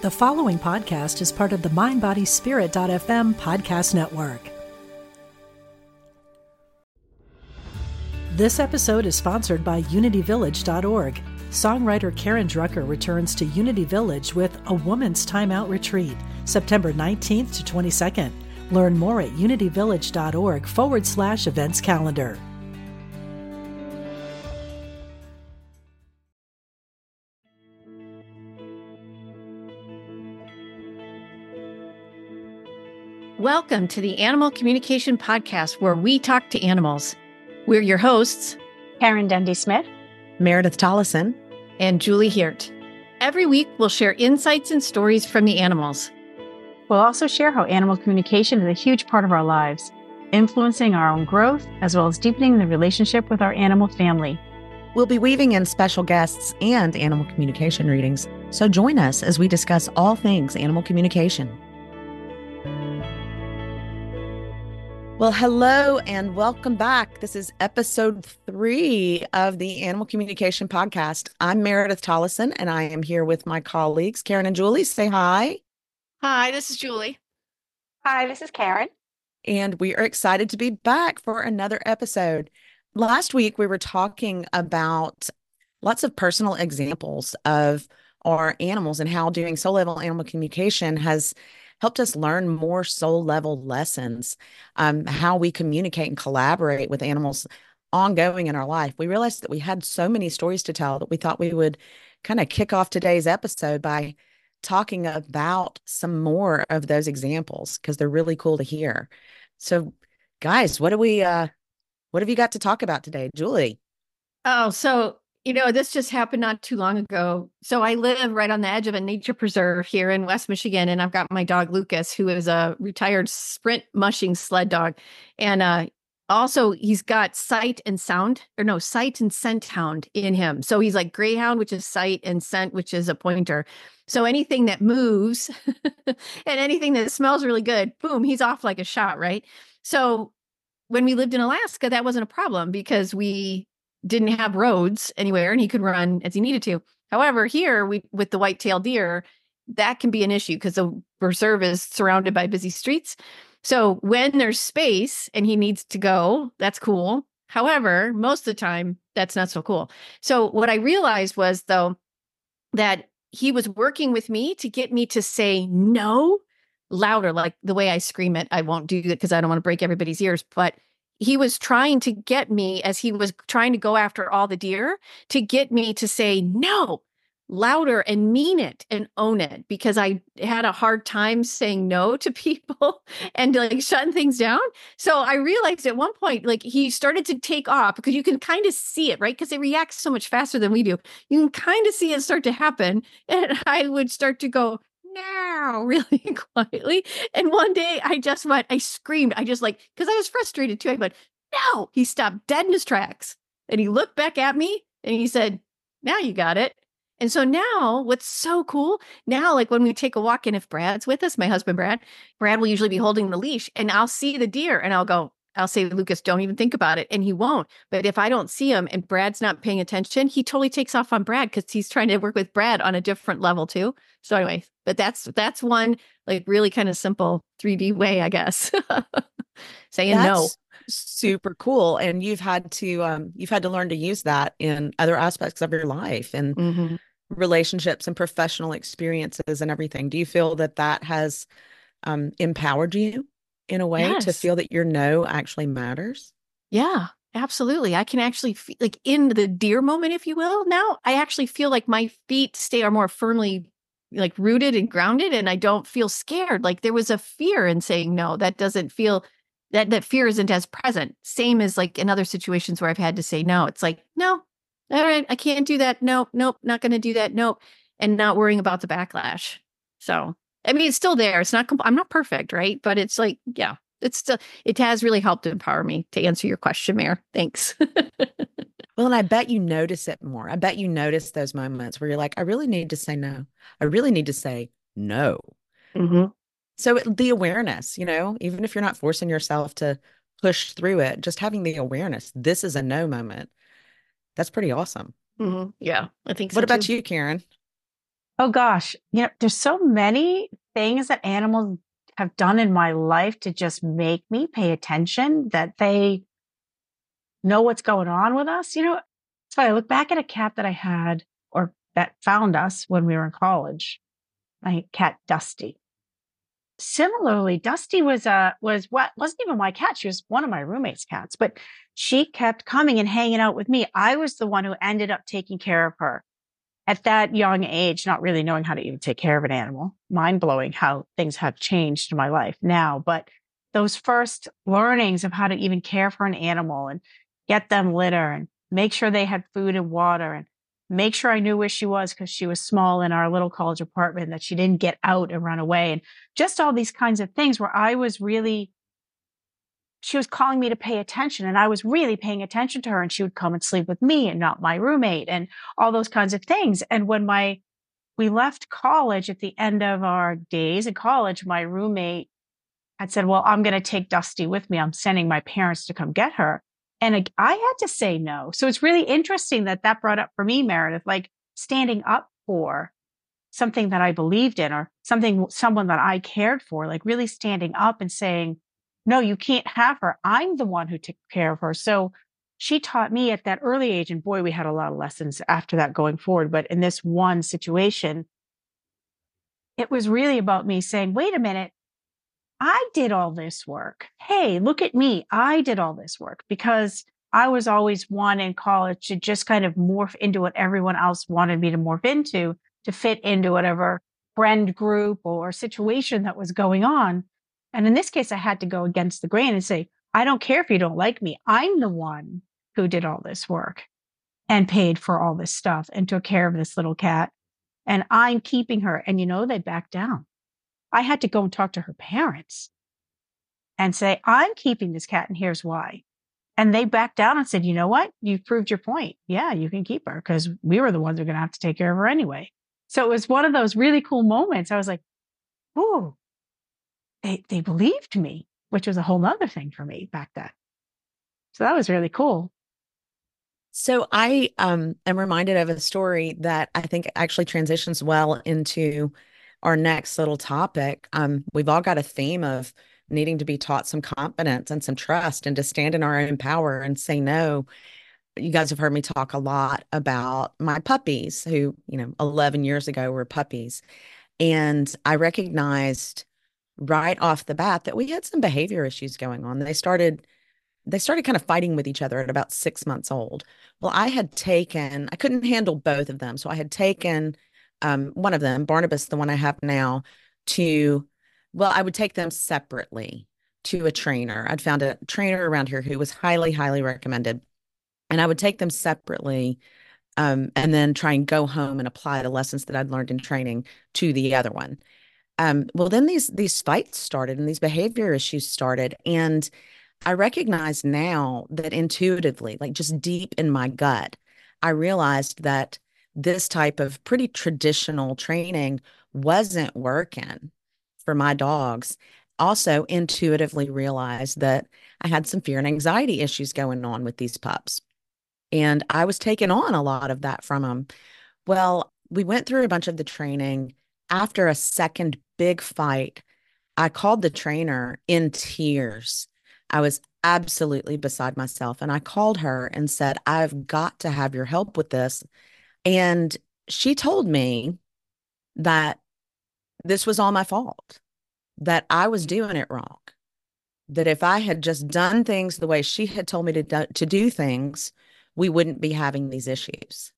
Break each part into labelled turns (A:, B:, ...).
A: The following podcast is part of the MindBodySpirit.fm podcast network. This episode is sponsored by UnityVillage.org. Songwriter Karen Drucker returns to Unity Village with a Woman's Timeout Retreat, September 19th to 22nd. Learn more at unityvillage.org forward slash events calendar.
B: Welcome to the Animal Communication Podcast, where we talk to animals. We're your hosts,
C: Karen Dendy Smith,
D: Meredith Tollison,
B: and Julie Hirt. Every week, we'll share insights and stories from the animals.
C: We'll also share how animal communication is a huge part of our lives, influencing our own growth as well as deepening the relationship with our animal family.
D: We'll be weaving in special guests and animal communication readings, so join us as we discuss all things animal communication. Well, hello and welcome back. This is episode three of the Animal Communication Podcast. I'm Meredith Tollison and I am here with my colleagues, Karen and Julie. Say hi.
B: Hi, this is Julie.
C: Hi, this is Karen.
D: And we are excited to be back for another episode. Last week, we were talking about lots of personal examples of our animals and how doing soul level animal communication has helped us learn more soul level lessons, um, how we communicate and collaborate with animals ongoing in our life. We realized that we had so many stories to tell that we thought we would kind of kick off today's episode by talking about some more of those examples because they're really cool to hear. So, guys, what do we uh what have you got to talk about today, Julie?
B: Oh, so you know, this just happened not too long ago. So I live right on the edge of a nature preserve here in West Michigan, and I've got my dog Lucas, who is a retired sprint mushing sled dog, and uh, also he's got sight and sound, or no, sight and scent hound in him. So he's like greyhound, which is sight, and scent, which is a pointer. So anything that moves and anything that smells really good, boom, he's off like a shot, right? So when we lived in Alaska, that wasn't a problem because we didn't have roads anywhere and he could run as he needed to. However, here we with the white-tailed deer, that can be an issue because the reserve is surrounded by busy streets. So when there's space and he needs to go, that's cool. However, most of the time that's not so cool. So what I realized was though that he was working with me to get me to say no louder like the way I scream it. I won't do it because I don't want to break everybody's ears, but he was trying to get me as he was trying to go after all the deer to get me to say no louder and mean it and own it because I had a hard time saying no to people and like shutting things down. So I realized at one point, like he started to take off because you can kind of see it, right? Because it reacts so much faster than we do. You can kind of see it start to happen. And I would start to go, now really quietly. And one day I just went, I screamed. I just like, because I was frustrated too. I went, no. He stopped dead in his tracks and he looked back at me and he said, now you got it. And so now what's so cool now, like when we take a walk and if Brad's with us, my husband Brad, Brad will usually be holding the leash and I'll see the deer and I'll go, I'll say, Lucas, don't even think about it. And he won't. But if I don't see him and Brad's not paying attention, he totally takes off on Brad because he's trying to work with Brad on a different level too. So anyway, but that's that's one like really kind of simple 3D way, I guess. Saying
D: That's
B: no.
D: Super cool. And you've had to um you've had to learn to use that in other aspects of your life and
B: hmm
D: relationships and professional experiences and everything. Do you feel that that has um empowered you in a way to feel that your no actually matters?
B: Yeah, absolutely. I can actually feel like in the deer moment, if you will. Now I actually feel like my feet stay are more firmly like rooted and grounded, and I don't feel scared. Like there was a fear in saying no. That doesn't feel that that fear isn't as present. Same as like in other situations where I've had to say no. It's like no, all right, I can't do that. Nope, nope, not going to do that. Nope, and not worrying about the backlash. So I mean, it's still there. It's not. com- I'm not perfect, right? But it's like, yeah, it's still. It has really helped empower me to answer your question, Mayor. Thanks.
D: Well, and I bet you notice it more. I bet you notice those moments where you're like, I really need to say no. I really need to say no.
B: hmm
D: So it- the awareness, you know, even if you're not forcing yourself to push through it, just having the awareness, this is a no moment. That's pretty awesome.
B: hmm Yeah, I think so.
D: What about
B: too.
D: you, Karen?
C: Oh gosh, you know, there's so many things that animals have done in my life to just make me pay attention that they know what's going on with us. You know, so I look back at a cat that I had or that found us when we were in college, my cat Dusty. Similarly, Dusty was a was what wasn't even my cat. She was one of my roommate's cats, but she kept coming and hanging out with me. I was the one who ended up taking care of her at that young age, not really knowing how to even take care of an animal. Mind blowing how things have changed in my life now. But those first learnings of how to even care for an animal and get them litter and make sure they had food and water and make sure I knew where she was because she was small in our little college apartment, that she didn't get out and run away. And just all these kinds of things where I was really she was calling me to pay attention and I was really paying attention to her and she would come and sleep with me and not my roommate and all those kinds of things. And when my, we left college at the end of our days in college, my roommate had said, well, I'm going to take Dusty with me. I'm sending my parents to come get her. And I had to say no. So it's really interesting that that brought up for me, Meredith, like standing up for something that I believed in or something, someone that I cared for, like really standing up and saying, no, you can't have her. I'm the one who took care of her. So she taught me at that early age. And boy, we had a lot of lessons after that going forward. But in this one situation, it was really about me saying, wait a minute, I did all this work. Hey, look at me. I did all this work because I was always one in college to just kind of morph into what everyone else wanted me to morph into to fit into whatever friend group or situation that was going on. And in this case, I had to go against the grain and say, I don't care if you don't like me. I'm the one who did all this work and paid for all this stuff and took care of this little cat. And I'm keeping her. And you know, they backed down. I had to go and talk to her parents and say, I'm keeping this cat and here's why. And they backed down and said, you know what? You've proved your point. Yeah, you can keep her because we were the ones who are going to have to take care of her anyway. So it was one of those really cool moments. I was like, ooh, they they believed me, which was a whole other thing for me back then. So that was really cool.
D: So I um, am reminded of a story that I think actually transitions well into our next little topic. Um, we've all got a theme of needing to be taught some confidence and some trust and to stand in our own power and say no. You guys have heard me talk a lot about my puppies who, you know, 11 years ago were puppies. And I recognized right off the bat that we had some behavior issues going on. They started they started kind of fighting with each other at about 6 months old. Well, I had taken I couldn't handle both of them. So I had taken um, one of them, Barnabas, the one I have now, to well, I would take them separately to a trainer. I'd found a trainer around here who was highly, highly recommended. And I would take them separately um, and then try and go home and apply the lessons that I'd learned in training to the other one um, well then these these fights started and these behavior issues started and i recognize now that intuitively like just deep in my gut i realized that this type of pretty traditional training wasn't working for my dogs. Also intuitively realized that i had some fear and anxiety issues going on with these pups and i was taking on a lot of that from them well we went through a bunch of the training after a second big fight, I called the trainer in tears. I was absolutely beside myself. And I called her and said, I've got to have your help with this. And she told me that this was all my fault, that I was doing it wrong, that if I had just done things the way she had told me to do, to do things, we wouldn't be having these issues.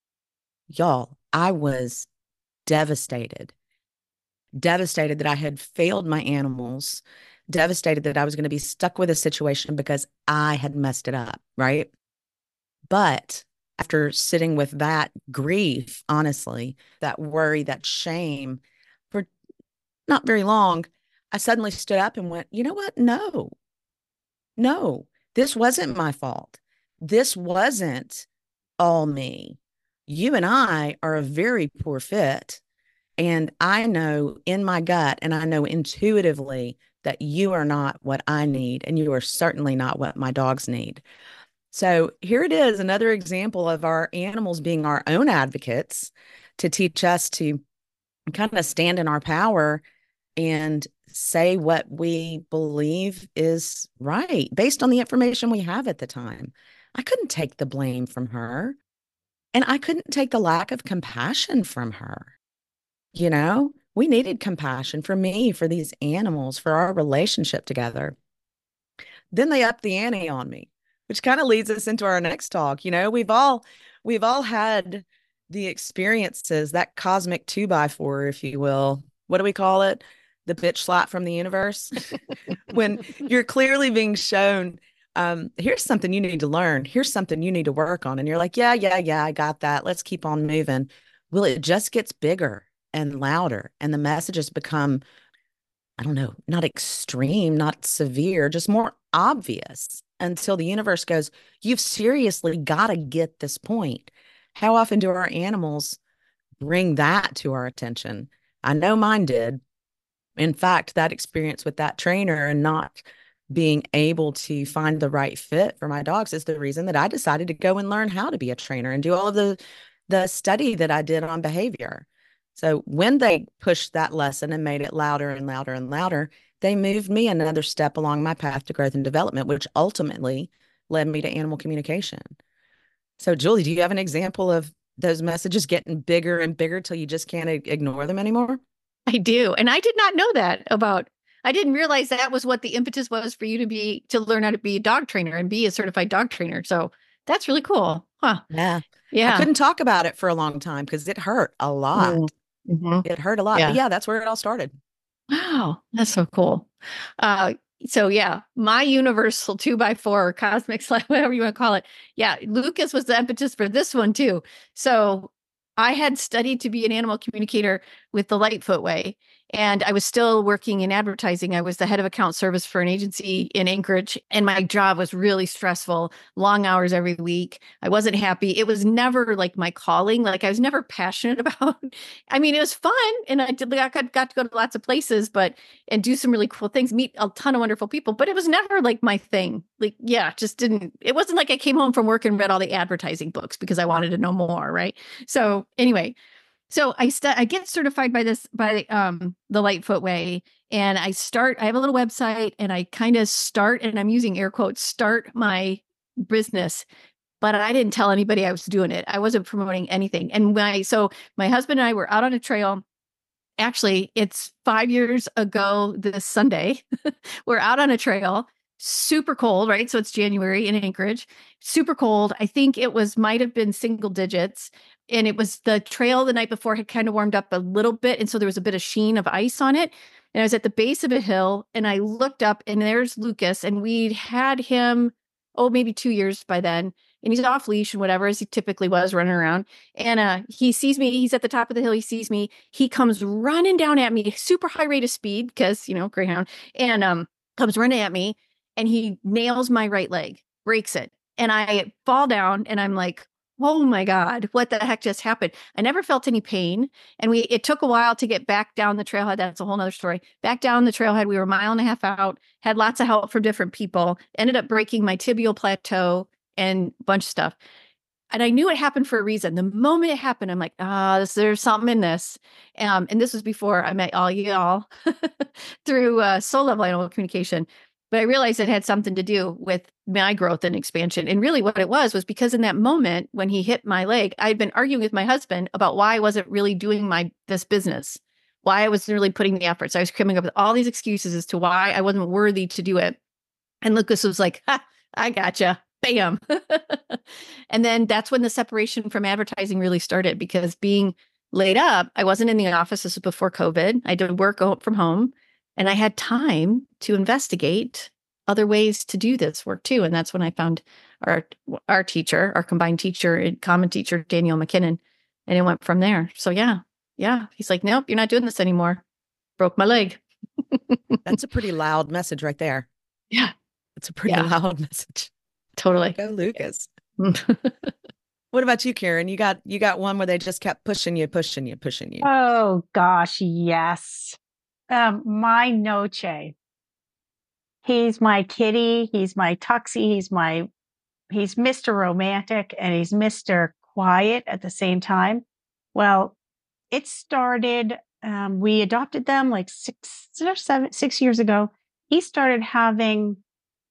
D: Y'all, I was devastated devastated that I had failed my animals, devastated that I was going to be stuck with a situation because I had messed it up. Right. But after sitting with that grief, honestly, that worry, that shame for not very long, I suddenly stood up and went, you know what? No, no, this wasn't my fault. This wasn't all me. You and I are a very poor fit. And I know in my gut and I know intuitively that you are not what I need, and you are certainly not what my dogs need. So here it is another example of our animals being our own advocates to teach us to kind of stand in our power and say what we believe is right based on the information we have at the time. I couldn't take the blame from her. And I couldn't take the lack of compassion from her. You know, we needed compassion for me, for these animals, for our relationship together. Then they upped the ante on me, which kind of leads us into our next talk. You know, we've all we've all had the experiences, that cosmic two by four, if you will. What do we call it? The bitch slap from the universe. when you're clearly being shown, um, here's something you need to learn. Here's something you need to work on. And you're like, yeah, yeah, yeah, I got that. Let's keep on moving. Well, it just gets bigger and louder, and the messages become, I don't know, not extreme, not severe, just more obvious until the universe goes, You've seriously got to get this point. How often do our animals bring that to our attention? I know mine did. In fact, that experience with that trainer and not being able to find the right fit for my dogs is the reason that I decided to go and learn how to be a trainer and do all of the the study that I did on behavior. So when they pushed that lesson and made it louder and louder and louder, they moved me another step along my path to growth and development, which ultimately led me to animal communication. So, Julie, do you have an example of those messages getting bigger and bigger till you just can't ignore them anymore?
B: I do. And I did not know that about I didn't realize that was what the impetus was for you to be to learn how to be a dog trainer and be a certified dog trainer. So that's really cool. Huh.
D: Yeah. Yeah. I couldn't talk about it for a long time because it hurt a lot. Mm. Mm-hmm. It hurt a lot. Yeah. But yeah, that's where it all started.
B: Wow, that's so cool. Uh, so yeah, my universal two by four cosmic slide, whatever you want to call it. Yeah, Lucas was the impetus for this one too. So I had studied to be an animal communicator with the Lightfoot Way, and I was still working in advertising. I was the head of account service for an agency in Anchorage, and my job was really stressful, long hours every week. I wasn't happy. It was never like my calling. Like I was never passionate about. I mean, it was fun, and I did. I got to go to lots of places, but and do some really cool things, meet a ton of wonderful people. But it was never like my thing. Like, yeah, just didn't. It wasn't like I came home from work and read all the advertising books because I wanted to know more. Right. So anyway, so I st- I get certified by this by um the Lightfoot Way, and I start. I have a little website, and I kind of start, and I'm using air quotes, start my business. But I didn't tell anybody I was doing it. I wasn't promoting anything. And my so my husband and I were out on a trail. Actually, it's five years ago this Sunday. we're out on a trail super cold, right? So it's January in Anchorage, super cold. I think it was might have been single digits and it was the trail the night before had kind of warmed up a little bit and so there was a bit of sheen of ice on it and i was at the base of a hill and i looked up and there's lucas and we'd had him oh maybe two years by then and he's off leash and whatever as he typically was running around and uh he sees me he's at the top of the hill he sees me he comes running down at me super high rate of speed because you know greyhound and um comes running at me and he nails my right leg breaks it and i fall down and i'm like oh my god what the heck just happened i never felt any pain and we it took a while to get back down the trailhead that's a whole nother story back down the trailhead we were a mile and a half out had lots of help from different people ended up breaking my tibial plateau and bunch of stuff and I knew it happened for a reason. The moment it happened, I'm like, ah, oh, there's something in this. Um, and this was before I met all y'all through uh, soul level animal communication. But I realized it had something to do with my growth and expansion. And really, what it was was because in that moment when he hit my leg, I'd been arguing with my husband about why I wasn't really doing my this business, why I wasn't really putting the efforts. I was coming up with all these excuses as to why I wasn't worthy to do it. And Lucas was like, ha, I gotcha. Bam. and then that's when the separation from advertising really started because being laid up, I wasn't in the office. This was before COVID. I did work from home. And I had time to investigate other ways to do this work too. And that's when I found our our teacher, our combined teacher and common teacher, Danielle MacKinnon. And it went from there. So yeah, yeah. He's like, nope, you're not doing this anymore. Broke my leg.
D: that's a pretty loud message right there.
B: Yeah.
D: It's a pretty yeah. loud message.
B: Totally.
D: Go Lucas. what about you, Karen? You got you got one where they just kept pushing you, pushing you, pushing you.
C: Oh gosh, yes um, my Noche. He's my kitty. He's my tuxie. He's my, he's Mr. Romantic and he's Mr. Quiet at the same time. Well, it started um, we adopted them like six or seven, six years ago. He started having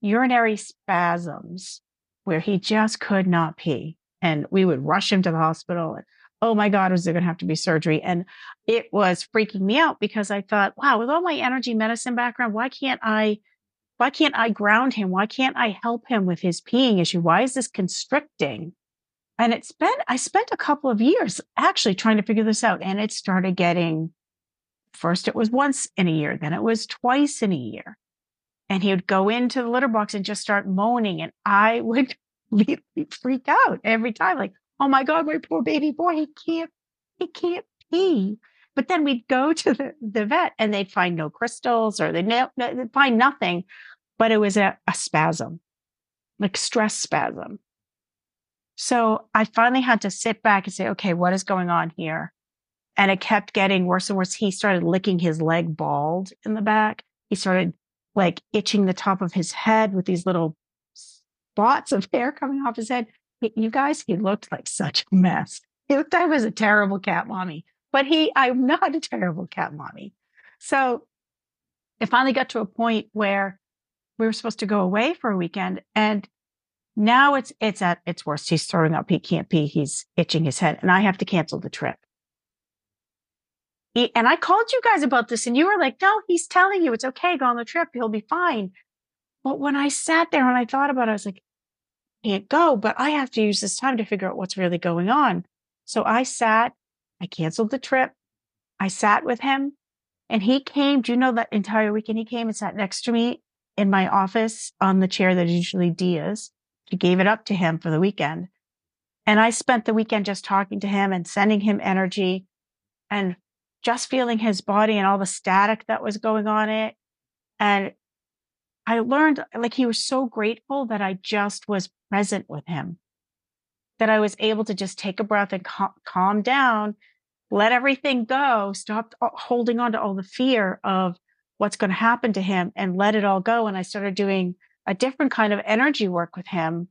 C: urinary spasms where he just could not pee. And we would rush him to the hospital. And, oh my God, was there going to have to be surgery? And it was freaking me out because I thought, wow, with all my energy medicine background, why can't I? Why can't I ground him? Why can't I help him with his peeing issue? Why is this constricting? And it's been, I spent a couple of years actually trying to figure this out. And it started getting, first it was once in a year, then it was twice in a year. And he would go into the litter box and just start moaning. And I would freak out every time, like, oh my God, my poor baby boy, he can't, he can't pee. But then we'd go to the, the vet and they'd find no crystals or they'd, no, they'd find nothing, but it was a, a spasm, like stress spasm. So I finally had to sit back and say, okay, what is going on here? And it kept getting worse and worse. He started licking his leg bald in the back. He started like itching the top of his head with these little spots of hair coming off his head. You guys, he looked like such a mess. He looked like I was a terrible cat mommy, but he, I'm not a terrible cat mommy. So it finally got to a point where we were supposed to go away for a weekend and now it's it's at its worst. He's throwing up. He can't pee. He's itching his head, and I have to cancel the trip. He, and I called you guys about this, and you were like, "No, he's telling you it's okay. Go on the trip. He'll be fine." But when I sat there and I thought about it, I was like, "Can't go." But I have to use this time to figure out what's really going on. So I sat. I canceled the trip. I sat with him, and he came. Do you know that entire weekend he came and sat next to me in my office on the chair that usually Dia's she gave it up to him for the weekend. And I spent the weekend just talking to him and sending him energy and just feeling his body and all the static that was going on it. And I learned like he was so grateful that I just was present with him, that I was able to just take a breath and cal- calm down, let everything go, stop holding on to all the fear of what's going to happen to him and let it all go. And I started doing a different kind of energy work with him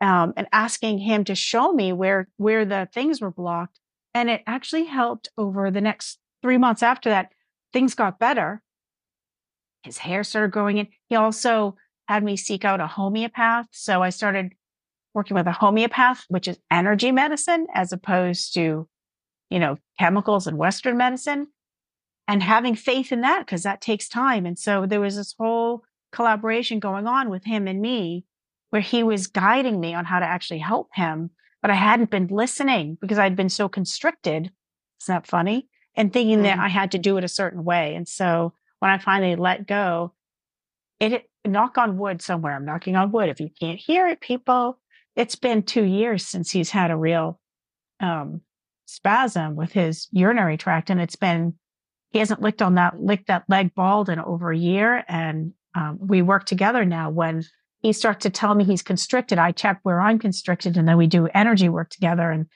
C: um, and asking him to show me where where the things were blocked and it actually helped over the next three months after that things got better his hair started growing in he also had me seek out a homeopath so i started working with a homeopath which is energy medicine as opposed to you know chemicals and western medicine and having faith in that because that takes time and so there was this whole collaboration going on with him and me where he was guiding me on how to actually help him. But I hadn't been listening because I'd been so constricted. Isn't that funny? And thinking mm. that I had to do it a certain way. And so when I finally let go, it, knock on wood somewhere. I'm knocking on wood. If you can't hear it, people, it's been two years since he's had a real um, spasm with his urinary tract, and it's been he hasn't licked on that licked that leg bald in over a year, and um, we work together now when he starts to tell me he's constricted i check where i'm constricted and then we do energy work together and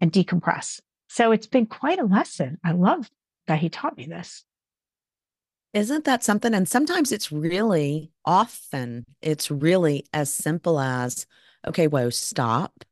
C: and decompress so it's been quite a lesson i love that he taught me this
D: isn't that something and sometimes it's really often it's really as simple as okay whoa stop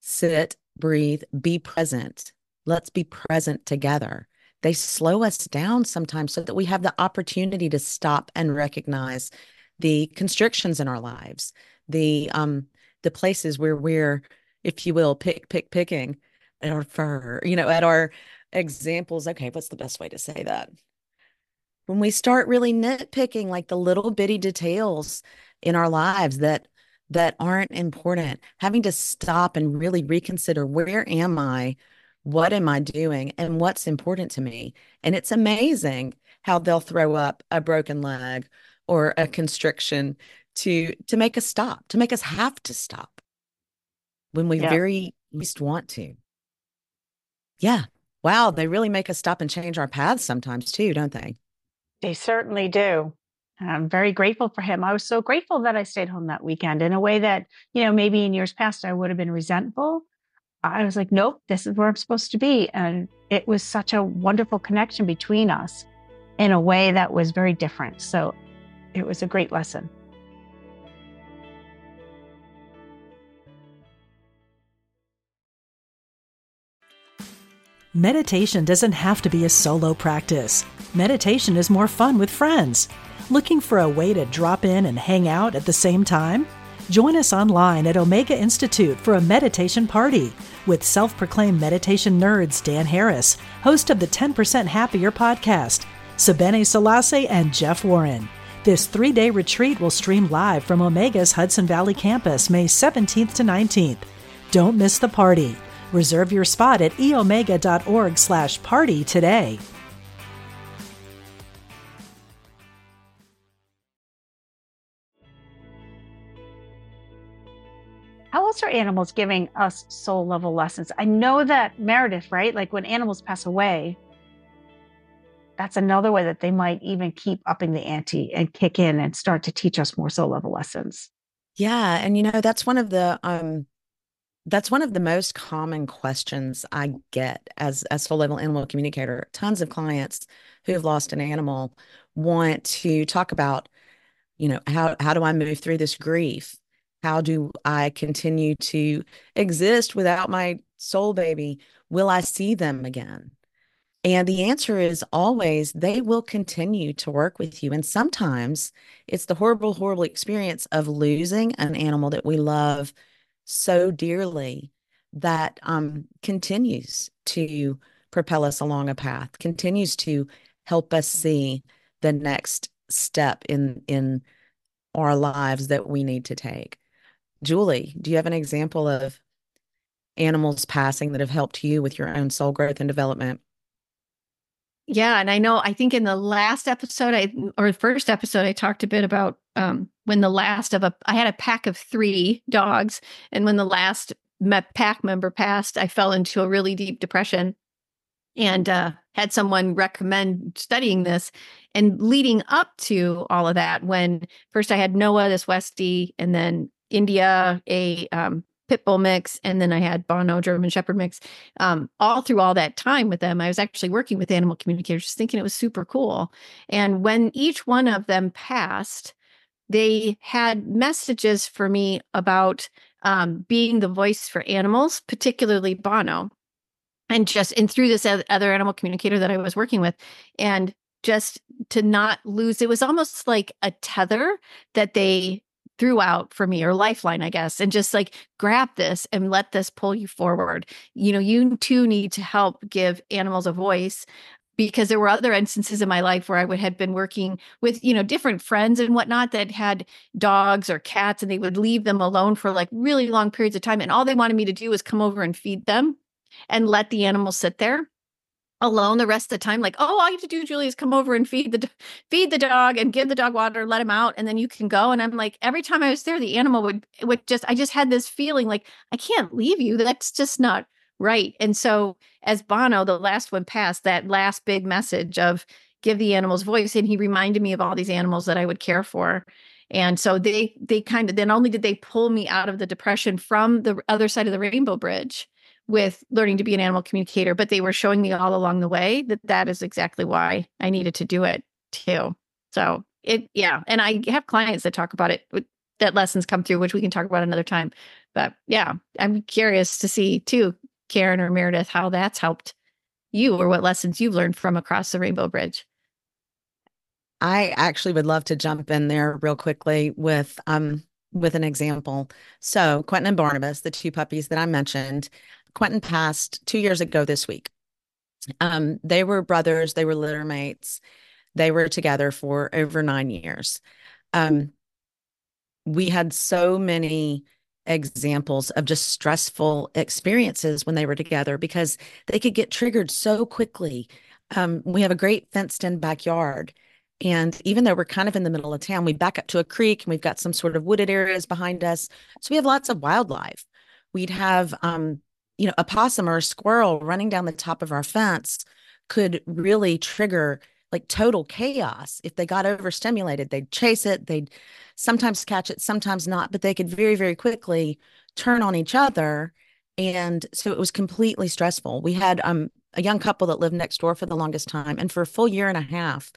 D: sit breathe be present let's be present together they slow us down sometimes so that we have the opportunity to stop and recognize the constrictions in our lives, the um the places where we're, if you will, pick pick picking at our fur, you know, at our examples. Okay, what's the best way to say that? When we start really nitpicking like the little bitty details in our lives that that aren't important, having to stop and really reconsider where am I? what am I doing and what's important to me? And it's amazing how they'll throw up a broken leg or a constriction to to make us stop, to make us have to stop when we yeah. very least want to. Yeah. Wow, they really make us stop and change our paths sometimes too, don't they?
C: They certainly do. I'm very grateful for him. I was so grateful that I stayed home that weekend in a way that, you know, maybe in years past I would have been resentful I was like, nope, this is where I'm supposed to be. And it was such a wonderful connection between us in a way that was very different. So it was a great lesson.
A: Meditation doesn't have to be a solo practice. Meditation is more fun with friends. Looking for a way to drop in and hang out at the same time? Join us online at Omega Institute for a meditation party with self proclaimed meditation nerds Dan Harris, host of the 10% Happier podcast, Sebene Selassie, and Jeff Warren. This three day retreat will stream live from Omega's Hudson Valley campus May 17th to 19th. Don't miss the party. Reserve your spot at eomega.org slash party today.
C: How else are animals giving us soul level lessons? I know that Meredith, right? Like when animals pass away, that's another way that they might even keep upping the ante and kick in and start to teach us more soul level lessons.
D: Yeah, and you know that's one of the um that's one of the most common questions I get as as soul level animal communicator. Tons of clients who have lost an animal want to talk about, you know, how how do I move through this grief? How do I continue to exist without my soul baby? Will I see them again? And the answer is always they will continue to work with you. And sometimes it's the horrible, horrible experience of losing an animal that we love so dearly that um, continues to propel us along a path, continues to help us see the next step in in our lives that we need to take. Julie, do you have an example of animals passing that have helped you with your own soul growth and development?
B: Yeah, and I know I think in the last episode I or the first episode I talked a bit about um when the last of a I had a pack of 3 dogs and when the last pack member passed I fell into a really deep depression and uh had someone recommend studying this and leading up to all of that when first I had Noah this Westie and then India a um pit bull mix and then i had bono german shepherd mix. Um, all through all that time with them i was actually working with animal communicators thinking it was super cool. And when each one of them passed they had messages for me about um, being the voice for animals particularly bono. And just and through this other animal communicator that i was working with and just to not lose it was almost like a tether that they throughout for me or lifeline i guess and just like grab this and let this pull you forward you know you too need to help give animals a voice because there were other instances in my life where I would had been working with, you know, different friends and whatnot that had dogs or cats and they would leave them alone for like really long periods of time. And all they wanted me to do was come over and feed them and let the animals sit there alone the rest of the time like oh all you have to do julie is come over and feed the feed the dog and give the dog water let him out and then you can go. And i'm like every time i was there the animal would would just i just had this feeling like i can't leave you that's just not right. And so as bono the last one passed that last big message of give the animals voice and he reminded me of all these animals that i would care for. And so they they kind of then only did they pull me out of the depression from the other side of the rainbow bridge with learning to be an animal communicator, but they were showing me all along the way that that is exactly why I needed to do it too. So it, yeah. And I have clients that talk about it, that lessons come through, which we can talk about another time. But yeah, I'm curious to see too, Karen or Meredith, how that's helped you or what lessons you've learned from across the Rainbow Bridge.
D: I actually would love to jump in there real quickly with um with an example. So Quentin and Barnabas, the two puppies that I mentioned, Quentin passed two years ago this week. Um, they were brothers, they were litter mates. They were together for over nine years. Um, we had so many examples of just stressful experiences when they were together because they could get triggered so quickly. Um, we have a great fenced in backyard. And even though we're kind of in the middle of town, we back up to a creek and we've got some sort of wooded areas behind us. So we have lots of wildlife. We'd have um, you know, a possum or a squirrel running down the top of our fence could really trigger like total chaos. If they got overstimulated, they'd chase it, they'd sometimes catch it, sometimes not, but they could very, very quickly turn on each other. And so it was completely stressful. We had um, a young couple that lived next door for the longest time. And for a full year and a half,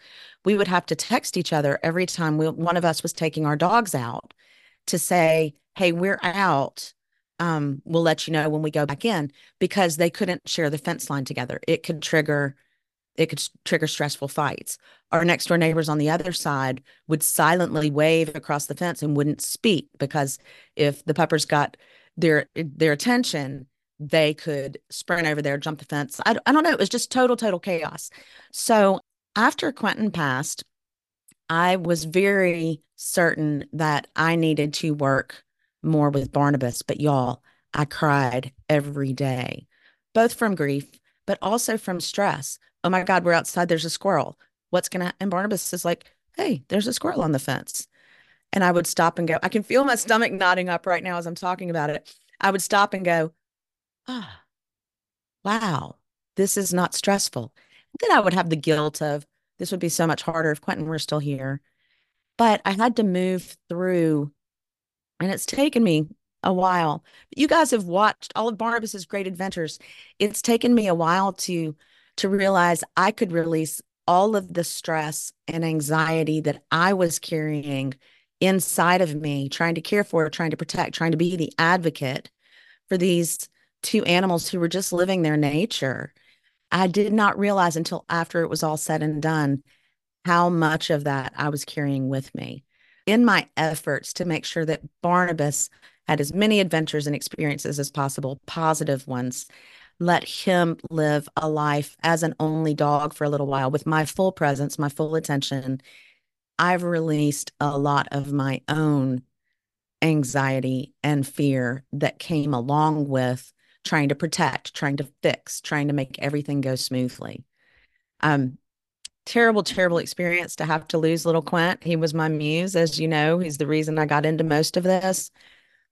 D: we would have to text each other every time we, one of us was taking our dogs out to say, Hey, we're out um, we'll let you know when we go back in because they couldn't share the fence line together. It could trigger it could trigger stressful fights. Our next door neighbors on the other side would silently wave across the fence and wouldn't speak because if the puppers got their their attention, they could sprint over there, jump the fence. I, I don't know. It was just total, total chaos. So after Quentin passed, I was very certain that I needed to work more with Barnabas. But y'all, I cried every day, both from grief, but also from stress. Oh my God, we're outside. There's a squirrel. What's going to, and Barnabas is like, hey, there's a squirrel on the fence. And I would stop and go, I can feel my stomach nodding up right now as I'm talking about it. I would stop and go, ah, wow, this is not stressful. Then I would have the guilt of, this would be so much harder if Quentin were still here. But I had to move through, and it's taken me a while. You guys have watched all of Barnabas's great adventures. It's taken me a while to to realize I could release all of the stress and anxiety that I was carrying inside of me, trying to care for, trying to protect, trying to be the advocate for these two animals who were just living their nature. I did not realize until after it was all said and done how much of that I was carrying with me. In my efforts to make sure that Barnabas had as many adventures and experiences as possible, positive ones, let him live a life as an only dog for a little while with my full presence, my full attention. I've released a lot of my own anxiety and fear that came along with trying to protect, trying to fix, trying to make everything go smoothly. Um, terrible, terrible experience to have to lose little Quint. He was my muse, as you know. He's the reason I got into most of this.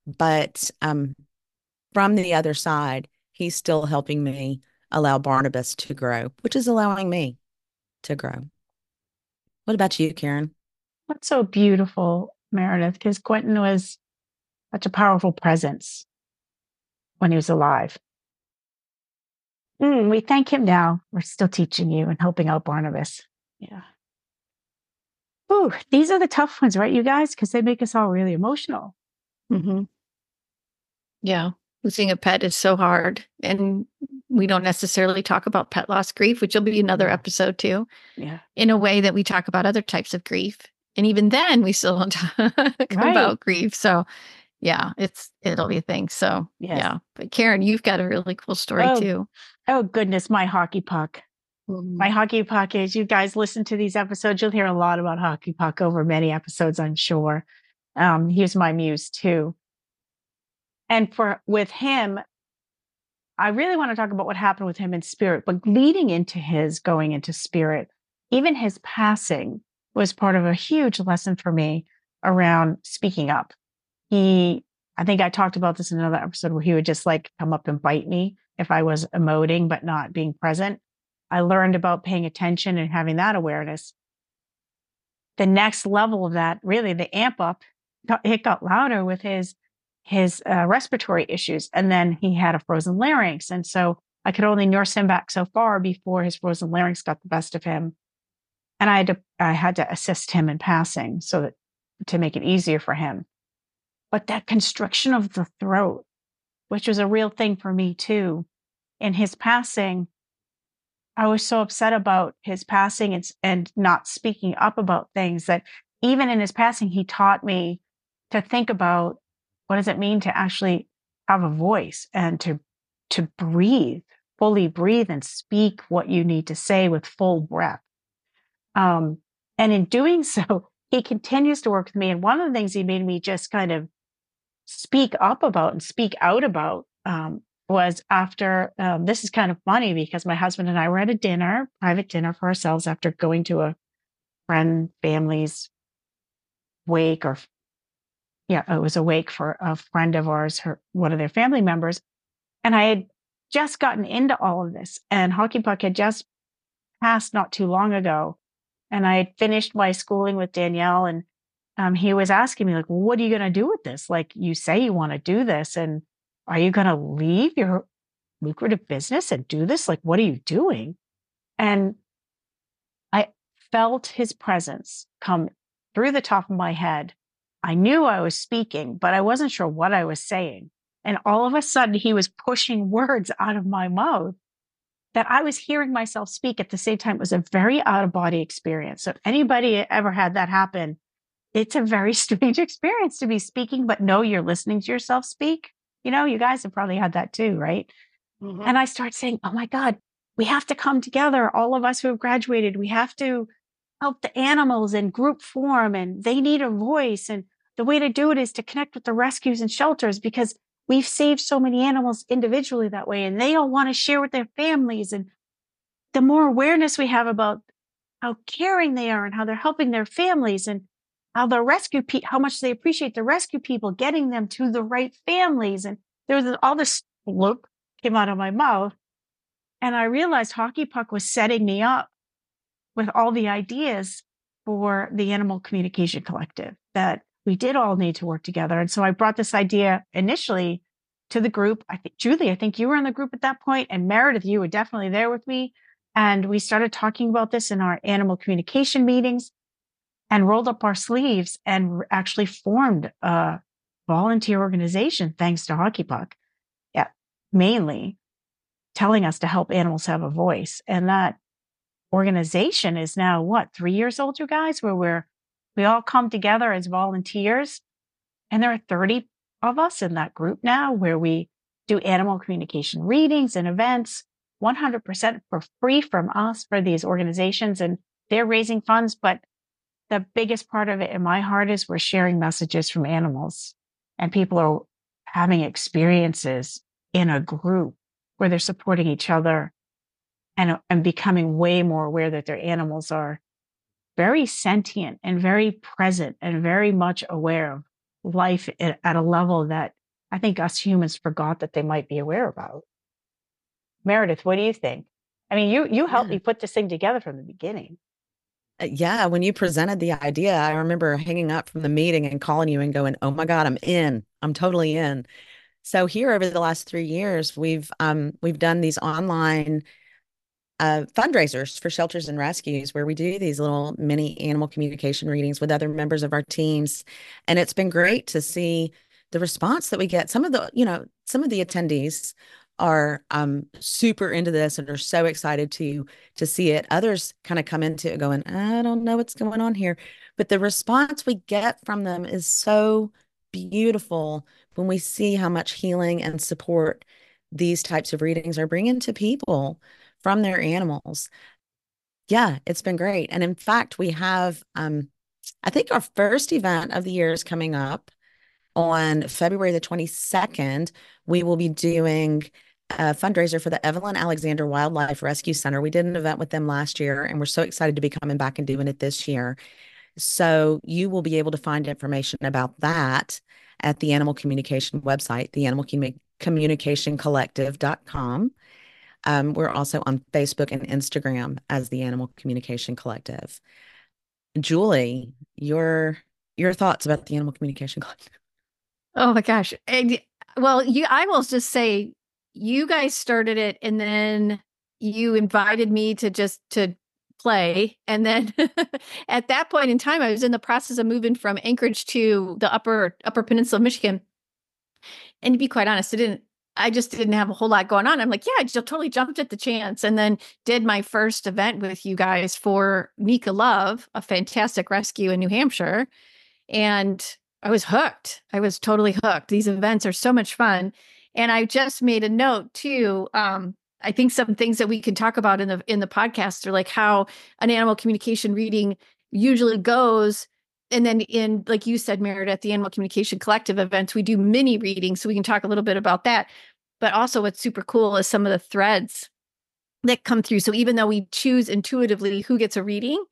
D: But um, from the other side, he's still helping me allow Barnabas to grow, which is allowing me to grow. What about you, Karen?
C: What's so beautiful, Meredith, because Quentin was such a powerful presence when he was alive. Mm, we thank him now. We're still teaching you and helping out Barnabas. Yeah. Ooh, these are the tough ones, right, you guys? Because they make us all really emotional.
B: Mm-hmm. Yeah. Losing a pet is so hard. And we don't necessarily talk about pet loss grief, which will be another episode too.
C: Yeah.
B: In a way that we talk about other types of grief. And even then, we still don't talk right. about grief. So yeah, it's it'll be a thing. So yes. yeah. But Karen, you've got a really cool story
C: oh,
B: too.
C: Oh goodness, my hockey puck. Mm-hmm. My hockey puck is you guys listen to these episodes, you'll hear a lot about hockey puck over many episodes, I'm sure. Um, my muse too. And for with him, I really want to talk about what happened with him in spirit, but leading into his going into spirit, even his passing was part of a huge lesson for me around speaking up he I think I talked about this in another episode where he would just like come up and bite me if I was emoting but not being present. I learned about paying attention and having that awareness. The next level of that, really, the amp up, it got louder with his his uh, respiratory issues, and then he had a frozen larynx, and so I could only nurse him back so far before his frozen larynx got the best of him, and I had to I had to assist him in passing so that to make it easier for him but that constriction of the throat, which was a real thing for me too. In his passing, I was so upset about his passing and, and not speaking up about things that even in his passing, he taught me to think about what does it mean to actually have a voice and to to breathe, fully breathe and speak what you need to say with full breath. Um, and in doing so, he continues to work with me. And one of the things he made me just kind of speak up about and speak out about um, was after um, this is kind of funny because my husband and I were at a dinner, private dinner for ourselves after going to a friend family's wake or yeah, it was a wake for a friend of ours, her one of their family members. And I had just gotten into all of this and hockey puck had just passed not too long ago. And I had finished my schooling with Danielle and um, he was asking me like, well, what are you going to do with this? Like you say you want to do this and are you going to leave your lucrative business and do this? Like, what are you doing? And I felt his presence come through the top of my head. I knew I was speaking, but I wasn't sure what I was saying. And all of a sudden, he was pushing words out of my mouth that I was hearing myself speak at the same time. It was a very out of body experience. So, if anybody ever had that happen, it's a very strange experience to be speaking, but know you're listening to yourself speak. You know, you guys have probably had that too, right? Mm-hmm. And I start saying, Oh my God, we have to come together. All of us who have graduated, we have to help the animals in group form and they need a voice. And the way to do it is to connect with the rescues and shelters because we've saved so many animals individually that way and they all want to share with their families. And the more awareness we have about how caring they are and how they're helping their families and how the rescue pe- how much they appreciate the rescue people getting them to the right families and there was all this look came out of my mouth and i realized hockey puck was setting me up with all the ideas for the animal communication collective that we did all need to work together and so i brought this idea initially to the group. I think julie i think you were in the group at that point and meredith you were definitely there with me and we started talking about this in our animal communication meetings and rolled up our sleeves and actually formed a volunteer organization thanks to Hockey Puck. Yeah, mainly telling us to help animals have a voice. And that organization is now what, three years old, you guys, where we're we all come together as volunteers. And there are 30 of us in that group now where we do animal communication readings and events 100% for free from us for these organizations. And they're raising funds, but the biggest part of it in my heart is we're sharing messages from animals and people are having experiences in a group where they're supporting each other and, and becoming way more aware that their animals are very sentient and very present and very much aware of life at, a level that I think us humans forgot that they might be aware about. Meredith, what do you think? I mean, you you helped yeah. me put this thing together from the beginning.
D: Uh, yeah, when you presented the idea, I remember hanging up from the meeting and calling you and going, "Oh my god, I'm in. I'm totally in." So here over the last 3 years, we've um we've done these online uh, fundraisers for shelters and rescues where we do these little mini animal communication readings with other members of our teams and it's been great to see the response that we get some of the you know some of the attendees are um, super into this and are so excited to to see it. Others kind of come into it going, I don't know what's going on here, but the response we get from them is so beautiful when we see how much healing and support these types of readings are bringing to people from their animals. Yeah, it's been great. And in fact, we have um, I think our first event of the year is coming up on February the 22nd. We will be doing a fundraiser for the Evelyn Alexander Wildlife Rescue Center. We did an event with them last year, and we're so excited to be coming back and doing it this year. So you will be able to find information about that at the Animal Communication website, the Animal Communication Collective.com. Um, we're also on Facebook and Instagram as the Animal Communication Collective. Julie, your your thoughts about the Animal Communication Collective?
B: Oh my gosh. And, well, you I will just say you guys started it and then you invited me to just to play and then at that point in time i was in the process of moving from anchorage to the upper upper peninsula of michigan. And to be quite honest i didn't i just didn't have a whole lot going on. I'm like yeah i just totally jumped at the chance and then did my first event with you guys for NicaLove a fantastic rescue in new hampshire and i was hooked. I was totally hooked. These events are so much fun and I just made a note too. Um, I think some things that we can talk about in the in the podcast are like how an animal communication reading usually goes. And then in like you said, Meredith, at the Animal Communication Collective events, we do mini readings. So we can talk a little bit about that. But also what's super cool is some of the threads that come through. So even though we choose intuitively who gets a reading,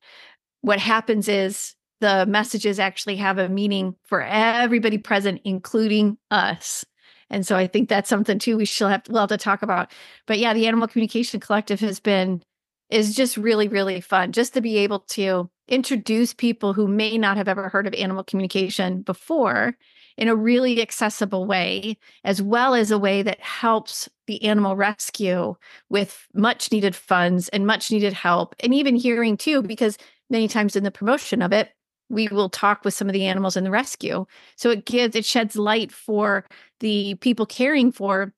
B: what happens is the messages actually have a meaning for everybody present, including us. And so I think that's something too we still have we'll have to talk about. But yeah, the Animal Communication Collective has been is just really really fun just to be able to introduce people who may not have ever heard of animal communication before in a really accessible way as well as a way that helps the animal rescue with much needed funds and much needed help and even hearing too because many times in the promotion of it we will talk with some of the animals in the rescue. So it gives, it sheds light for the people caring for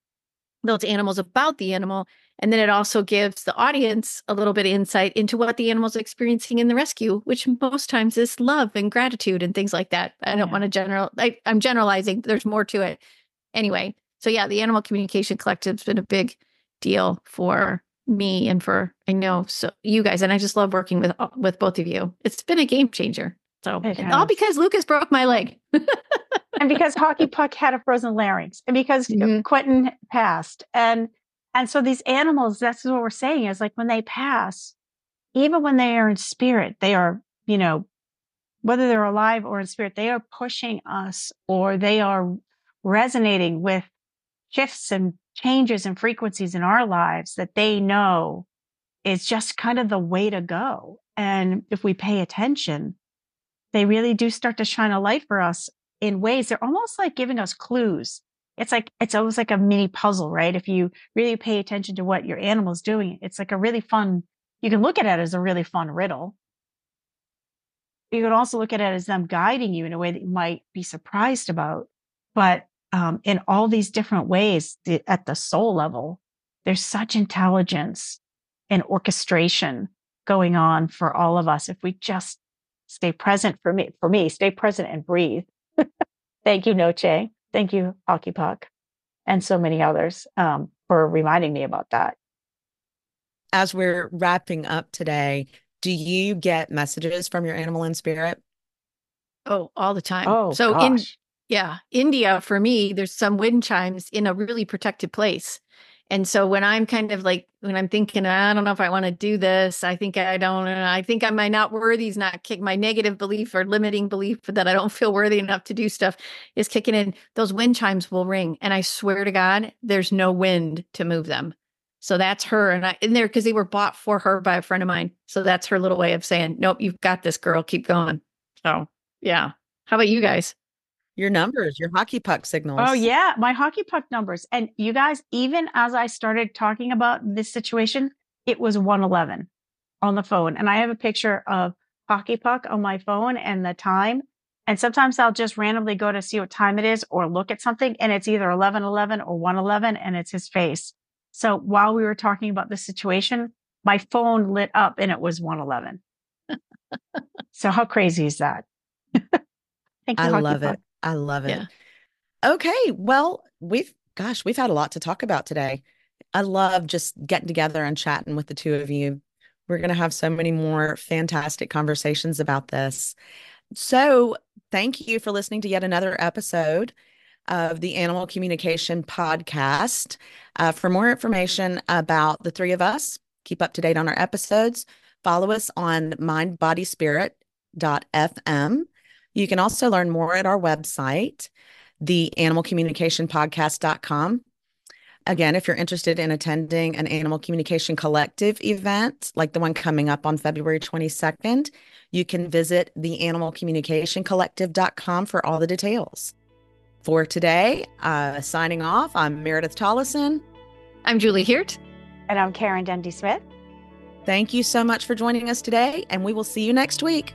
B: those animals about the animal. And then it also gives the audience a little bit of insight into what the animal's experiencing in the rescue, which most times is love and gratitude and things like that. I don't yeah. want to general, I, I'm generalizing, there's more to it. Anyway, so yeah, the Animal Communication Collective's been a big deal for me and for I know so you guys, and I just love working with uh, with both of you. It's been a game changer. So all because Lucas broke my leg.
C: and because Hockey Puck had a frozen larynx, and because mm-hmm. Quentin passed, and and so these animals, that's what we're saying is like when they pass, even when they are in spirit, they are you know whether they're alive or in spirit, they are pushing us or they are resonating with shifts and changes and frequencies in our lives that they know is just kind of the way to go. And if we pay attention, they really do start to shine a light for us in ways they're almost like giving us clues. It's like, it's almost like a mini puzzle, right? If you really pay attention to what your animal's doing, it's like a really fun, you can look at it as a really fun riddle. You can also look at it as them guiding you in a way that you might be surprised about. But um, in all these different ways the, at the soul level, there's such intelligence and orchestration going on for all of us if we just stay present for me for me stay present and breathe thank you noche thank you hockey puck and so many others um, for reminding me about that
D: as we're wrapping up today do you get messages from your animal and spirit
B: oh all the time oh so gosh. in yeah. India, for me, there's some wind chimes in a really protected place. And so when I'm kind of like, when I'm thinking, I don't know if I want to do this, I think I don't, I think I might not worthy is not kick my negative belief or limiting belief that I don't feel worthy enough to do stuff is kicking in. Those wind chimes will ring. And I swear to God, there's no wind to move them. So that's her. And I in there because they were bought for her by a friend of mine. So that's her little way of saying, nope, you've got this girl. Keep going. So yeah. How about you guys?
D: Your numbers, your hockey puck signals.
C: Oh yeah, my hockey puck numbers. And you guys, even as I started talking about this situation, it was 111 on the phone. And I have a picture of hockey puck on my phone and the time. And sometimes I'll just randomly go to see what time it is or look at something and it's either 1111 or 111 and it's his face. So while we were talking about this situation, my phone lit up and it was 111. so how crazy is that?
D: Thank you. I love puck. it. I love it. Yeah. Okay. Well, we've, gosh, we've had a lot to talk about today. I love just getting together and chatting with the two of you. We're going to have so many more fantastic conversations about this. So, thank you for listening to yet another episode of the Animal Communication Podcast. Uh, for more information about the three of us, keep up to date on our episodes, follow us on mindbodyspirit.fm. You can also learn more at our website, theanimalcommunicationpodcast.com. Again, if you're interested in attending an Animal Communication Collective event like the one coming up on February 22nd, you can visit theanimalcommunicationcollective.com for all the details. For today, uh, signing off, I'm Meredith Tollison.
B: I'm Julie Hirt.
C: And I'm Karen Dendy Smith.
D: Thank you so much for joining us today, and we will see you next week.